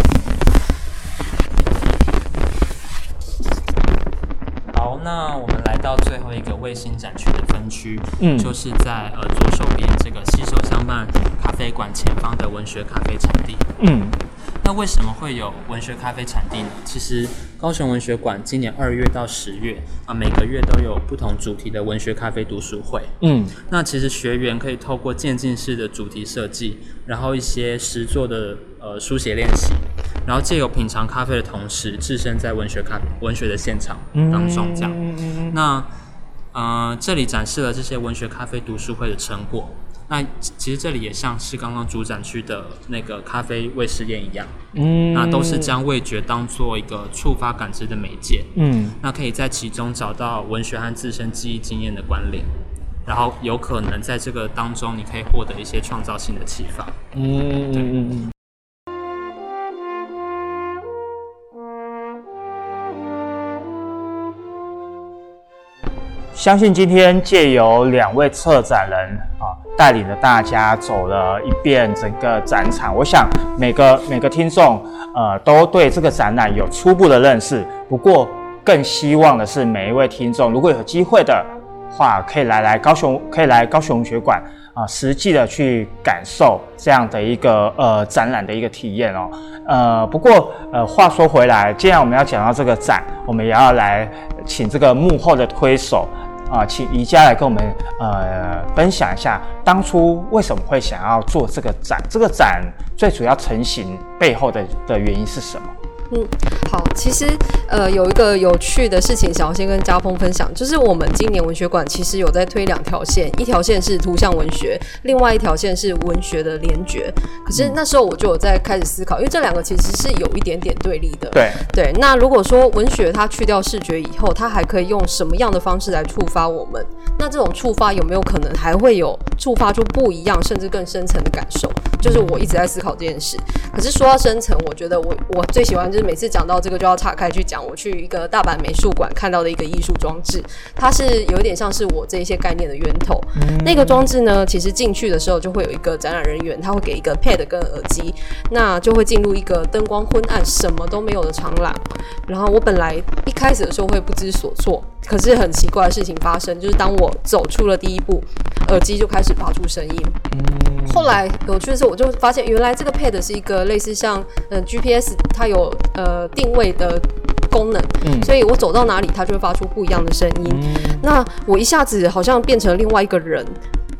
好，那我们来。到最后一个卫星展区的分区，嗯，就是在呃左手边这个携手相伴咖啡馆前方的文学咖啡产地，嗯，那为什么会有文学咖啡产地呢？其实高雄文学馆今年二月到十月啊，每个月都有不同主题的文学咖啡读书会，嗯，那其实学员可以透过渐进式的主题设计，然后一些实作的呃书写练习。然后借由品尝咖啡的同时，置身在文学咖文学的现场当中，这样。那呃，这里展示了这些文学咖啡读书会的成果。那其实这里也像是刚刚主展区的那个咖啡味实验一样，嗯，那都是将味觉当做一个触发感知的媒介，嗯，那可以在其中找到文学和自身记忆经验的关联，然后有可能在这个当中，你可以获得一些创造性的启发，嗯，对。相信今天借由两位策展人啊，带领着大家走了一遍整个展场，我想每个每个听众呃都对这个展览有初步的认识。不过更希望的是每一位听众，如果有机会的话，可以来来高雄，可以来高雄学馆啊，实际的去感受这样的一个呃展览的一个体验哦。呃，不过呃话说回来，既然我们要讲到这个展，我们也要来请这个幕后的推手。啊，请宜家来跟我们呃分享一下，当初为什么会想要做这个展？这个展最主要成型背后的的原因是什么？嗯，好，其实呃有一个有趣的事情想要先跟家峰分享，就是我们今年文学馆其实有在推两条线，一条线是图像文学，另外一条线是文学的联觉。可是那时候我就有在开始思考，因为这两个其实是有一点点对立的。对对，那如果说文学它去掉视觉以后，它还可以用什么样的方式来触发我们？那这种触发有没有可能还会有触发出不一样甚至更深层的感受？就是我一直在思考这件事。可是说到深层，我觉得我我最喜欢就。每次讲到这个，就要岔开去讲。我去一个大阪美术馆看到的一个艺术装置，它是有点像是我这些概念的源头。那个装置呢，其实进去的时候就会有一个展览人员，他会给一个 pad 跟耳机，那就会进入一个灯光昏暗、什么都没有的长廊。然后我本来一开始的时候会不知所措，可是很奇怪的事情发生，就是当我走出了第一步，耳机就开始发出声音。后来有趣的是，我就发现原来这个 pad 是一个类似像嗯 GPS，它有呃定位的功能，所以我走到哪里，它就会发出不一样的声音。那我一下子好像变成另外一个人。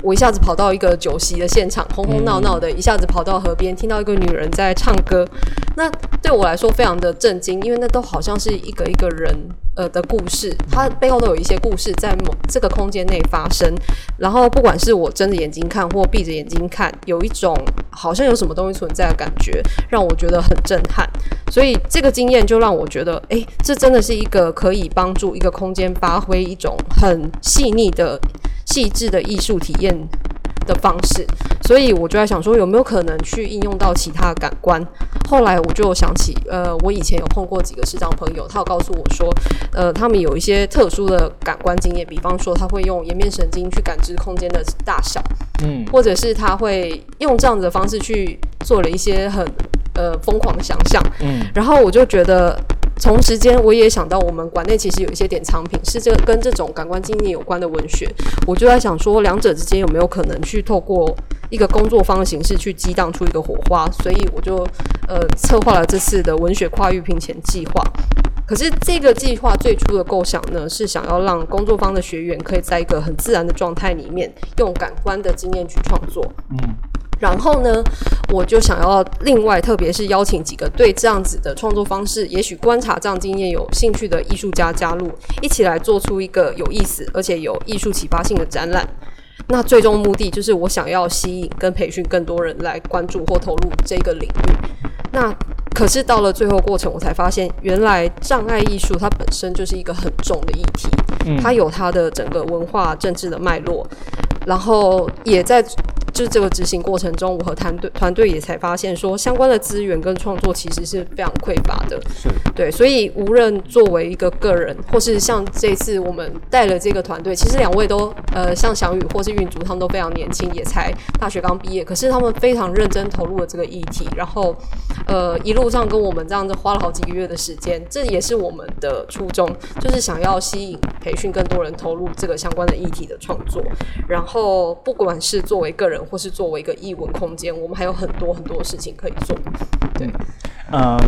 我一下子跑到一个酒席的现场，哄哄闹闹的；一下子跑到河边，听到一个女人在唱歌。那对我来说非常的震惊，因为那都好像是一个一个人呃的故事，它背后都有一些故事在某这个空间内发生。然后不管是我睁着眼睛看或闭着眼睛看，有一种好像有什么东西存在的感觉，让我觉得很震撼。所以这个经验就让我觉得，哎，这真的是一个可以帮助一个空间发挥一种很细腻的。细致的艺术体验的方式，所以我就在想说，有没有可能去应用到其他感官？后来我就想起，呃，我以前有碰过几个视障朋友，他有告诉我说，呃，他们有一些特殊的感官经验，比方说他会用颜面神经去感知空间的大小，嗯，或者是他会用这样子的方式去做了一些很呃疯狂的想象，嗯，然后我就觉得。同时间，我也想到我们馆内其实有一些典藏品是这个跟这种感官经验有关的文学，我就在想说，两者之间有没有可能去透过一个工作坊的形式去激荡出一个火花？所以我就呃策划了这次的文学跨域拼钱计划。可是这个计划最初的构想呢，是想要让工作坊的学员可以在一个很自然的状态里面，用感官的经验去创作。嗯。然后呢，我就想要另外，特别是邀请几个对这样子的创作方式，也许观察这样经验有兴趣的艺术家加入，一起来做出一个有意思而且有艺术启发性的展览。那最终目的就是我想要吸引跟培训更多人来关注或投入这个领域。那可是到了最后过程，我才发现，原来障碍艺术它本身就是一个很重的议题，它有它的整个文化政治的脉络，然后也在。就是这个执行过程中，我和团队团队也才发现说，相关的资源跟创作其实是非常匮乏的。是，对，所以无论作为一个个人，或是像这次我们带了这个团队，其实两位都呃，像翔宇或是运竹，他们都非常年轻，也才大学刚毕业，可是他们非常认真投入了这个议题，然后呃，一路上跟我们这样子花了好几个月的时间，这也是我们的初衷，就是想要吸引培训更多人投入这个相关的议题的创作，然后不管是作为个人。或是作为一个译文空间，我们还有很多很多事情可以做。对，呃，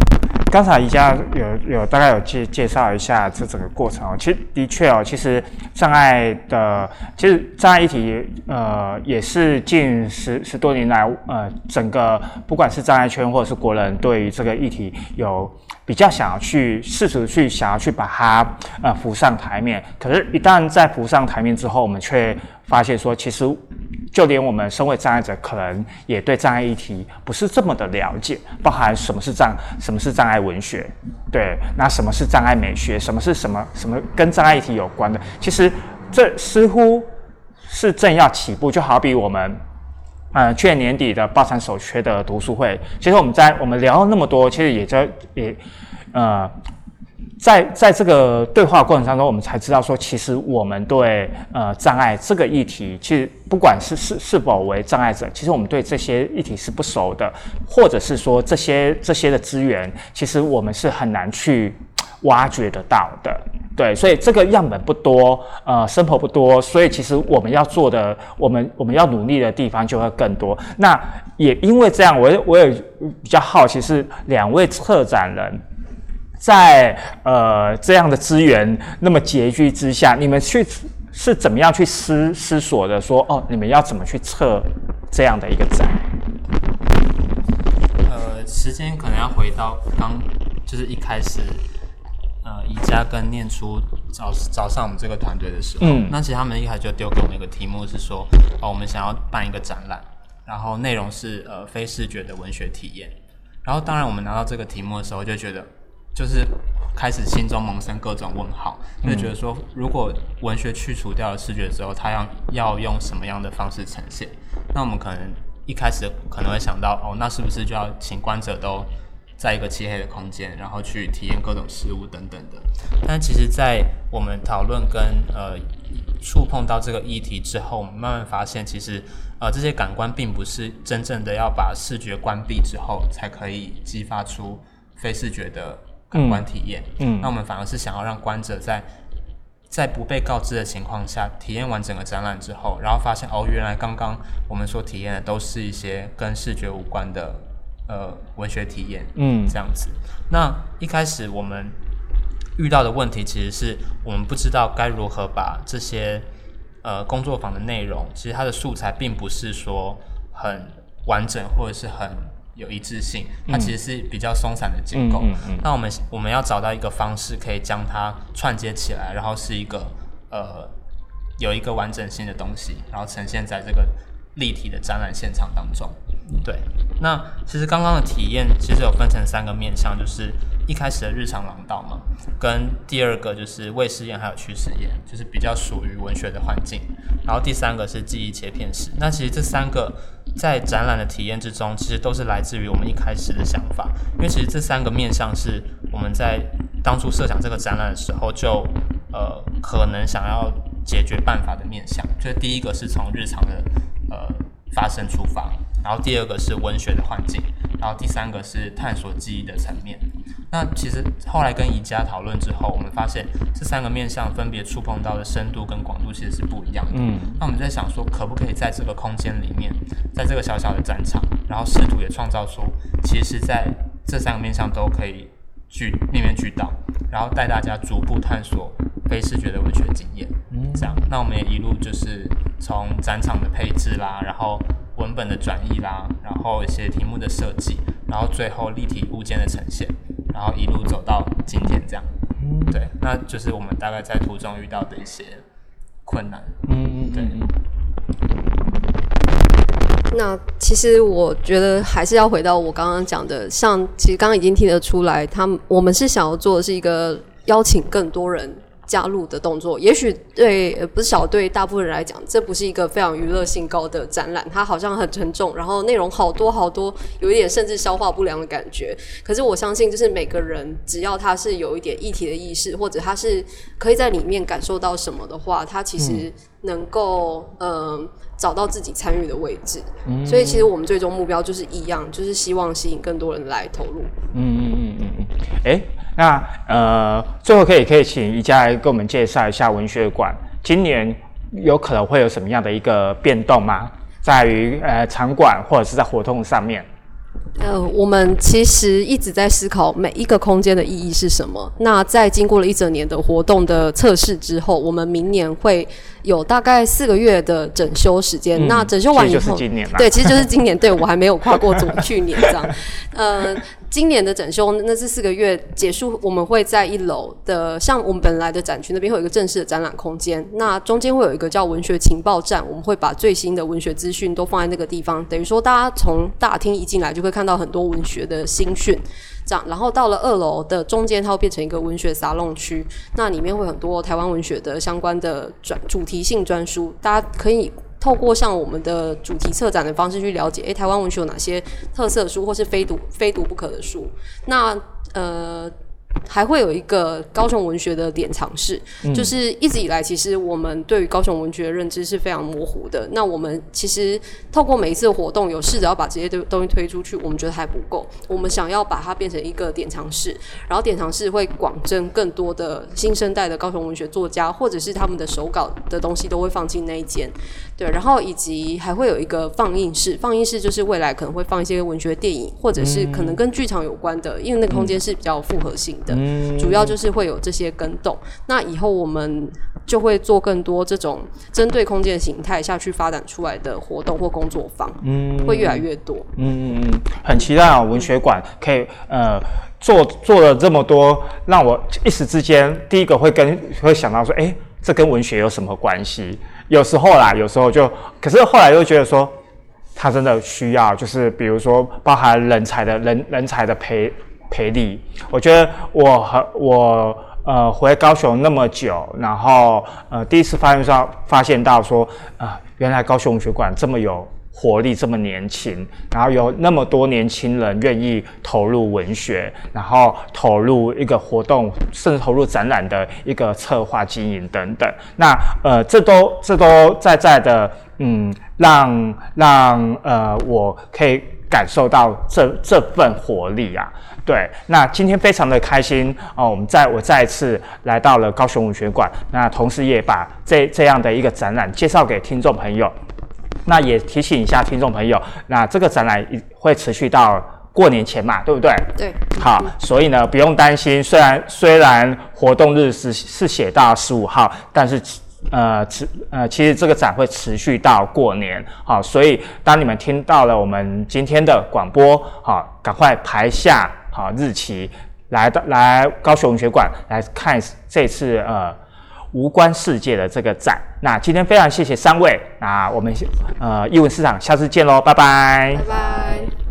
刚才宜家有有大概有介介绍一下这整个过程哦。其实的确哦，其实障碍的，其实障碍议题，呃，也是近十十多年来，呃，整个不管是障碍圈或者是国人，对于这个议题有比较想要去试图去想要去把它呃浮上台面。可是，一旦在浮上台面之后，我们却发现说，其实。就连我们身为障碍者，可能也对障碍议题不是这么的了解，包含什么是障，什么是障碍文学，对，那什么是障碍美学，什么是什么什么跟障碍议题有关的，其实这似乎是正要起步。就好比我们，呃，去年年底的报产首缺的读书会，其实我们在我们聊了那么多，其实也在也，呃。在在这个对话过程当中，我们才知道说，其实我们对呃障碍这个议题，其实不管是是是否为障碍者，其实我们对这些议题是不熟的，或者是说这些这些的资源，其实我们是很难去挖掘得到的。对，所以这个样本不多，呃，生活不多，所以其实我们要做的，我们我们要努力的地方就会更多。那也因为这样，我我也比较好奇，是两位策展人。在呃这样的资源那么拮据之下，你们去是怎么样去思思索的？说哦，你们要怎么去测这样的一个展？呃，时间可能要回到刚就是一开始，呃，宜家跟念初找找上我们这个团队的时候，嗯，那其实他们一开始就丢给我们一个题目是说，哦，我们想要办一个展览，然后内容是呃非视觉的文学体验。然后当然我们拿到这个题目的时候就觉得。就是开始心中萌生各种问号，就觉得说，如果文学去除掉了视觉之后，它要要用什么样的方式呈现？那我们可能一开始可能会想到，哦，那是不是就要请观者都在一个漆黑的空间，然后去体验各种事物等等的？但其实，在我们讨论跟呃触碰到这个议题之后，我们慢慢发现，其实呃这些感官并不是真正的要把视觉关闭之后才可以激发出非视觉的。感官体验，嗯，那我们反而是想要让观者在在不被告知的情况下，体验完整个展览之后，然后发现哦，原来刚刚我们所体验的都是一些跟视觉无关的呃文学体验，嗯，这样子。那一开始我们遇到的问题，其实是我们不知道该如何把这些呃工作坊的内容，其实它的素材并不是说很完整或者是很。有一致性，它其实是比较松散的结构。那我们我们要找到一个方式，可以将它串接起来，然后是一个呃有一个完整性的东西，然后呈现在这个立体的展览现场当中。对，那其实刚刚的体验其实有分成三个面向，就是一开始的日常廊道嘛，跟第二个就是未实验还有趋势验，就是比较属于文学的环境，然后第三个是记忆切片式。那其实这三个在展览的体验之中，其实都是来自于我们一开始的想法，因为其实这三个面向是我们在当初设想这个展览的时候就呃可能想要解决办法的面向，就是第一个是从日常的呃发生出发。然后第二个是文学的环境，然后第三个是探索记忆的层面。那其实后来跟宜家讨论之后，我们发现这三个面向分别触碰到的深度跟广度其实是不一样的。嗯，那我们在想说，可不可以在这个空间里面，在这个小小的展场，然后试图也创造出，其实在这三个面向都可以去面面俱到，然后带大家逐步探索非视觉的文学经验。嗯，这样，那我们也一路就是从展场的配置啦，然后。文本的转译啦，然后一些题目的设计，然后最后立体物件的呈现，然后一路走到今天这样。对，那就是我们大概在途中遇到的一些困难。嗯，对。那其实我觉得还是要回到我刚刚讲的，像其实刚刚已经听得出来，他们我们是想要做的是一个邀请更多人。加入的动作，也许对不是小对大部分人来讲，这不是一个非常娱乐性高的展览，它好像很沉重，然后内容好多好多，有一点甚至消化不良的感觉。可是我相信，就是每个人只要他是有一点议题的意识，或者他是可以在里面感受到什么的话，他其实能够嗯找到自己参与的位置。所以其实我们最终目标就是一样，就是希望吸引更多人来投入。嗯嗯嗯嗯嗯，哎。那呃，最后可以可以请宜家来给我们介绍一下文学馆今年有可能会有什么样的一个变动吗？在于呃场馆或者是在活动上面。呃，我们其实一直在思考每一个空间的意义是什么。那在经过了一整年的活动的测试之后，我们明年会有大概四个月的整修时间。那整修完以后，对，其实就是今年。对我还没有跨过，怎么去年这样？呃。今年的整修那这四个月结束，我们会在一楼的，像我们本来的展区那边会有一个正式的展览空间，那中间会有一个叫文学情报站，我们会把最新的文学资讯都放在那个地方，等于说大家从大厅一进来就会看到很多文学的新讯，这样，然后到了二楼的中间，它会变成一个文学沙龙区，那里面会很多台湾文学的相关的专主题性专书，大家可以。透过像我们的主题策展的方式去了解，诶，台湾文学有哪些特色书，或是非读非读不可的书？那呃，还会有一个高雄文学的典藏室，就是一直以来，其实我们对于高雄文学的认知是非常模糊的。那我们其实透过每一次活动，有试着要把这些东东西推出去，我们觉得还不够。我们想要把它变成一个典藏室，然后典藏室会广征更多的新生代的高雄文学作家，或者是他们的手稿的东西都会放进那一间。对，然后以及还会有一个放映室，放映室就是未来可能会放一些文学电影，或者是可能跟剧场有关的，因为那个空间是比较复合性的。嗯，主要就是会有这些跟动。那以后我们就会做更多这种针对空间形态下去发展出来的活动或工作坊，嗯，会越来越多。嗯。嗯。嗯，很期待啊！文学馆可以呃做做了这么多，让我一时之间第一个会跟会想到说，哎，这跟文学有什么关系？有时候啦，有时候就，可是后来又觉得说，他真的需要，就是比如说包含人才的人人才的培培力。我觉得我和我呃回高雄那么久，然后呃第一次发现到发现到说啊，原来高雄文学馆这么有。活力这么年轻，然后有那么多年轻人愿意投入文学，然后投入一个活动，甚至投入展览的一个策划经营等等。那呃，这都这都在在的，嗯，让让呃，我可以感受到这这份活力啊。对，那今天非常的开心哦，我们再我再一次来到了高雄文学馆，那同时也把这这样的一个展览介绍给听众朋友。那也提醒一下听众朋友，那这个展览会持续到过年前嘛，对不对？对。好，所以呢不用担心，虽然虽然活动日是是写到十五号，但是呃持呃其实这个展会持续到过年。好，所以当你们听到了我们今天的广播，好，赶快排下好日期，来到来高雄文学馆来看这次呃。无关世界的这个展，那今天非常谢谢三位，那我们呃艺文市场下次见喽，拜拜。拜拜。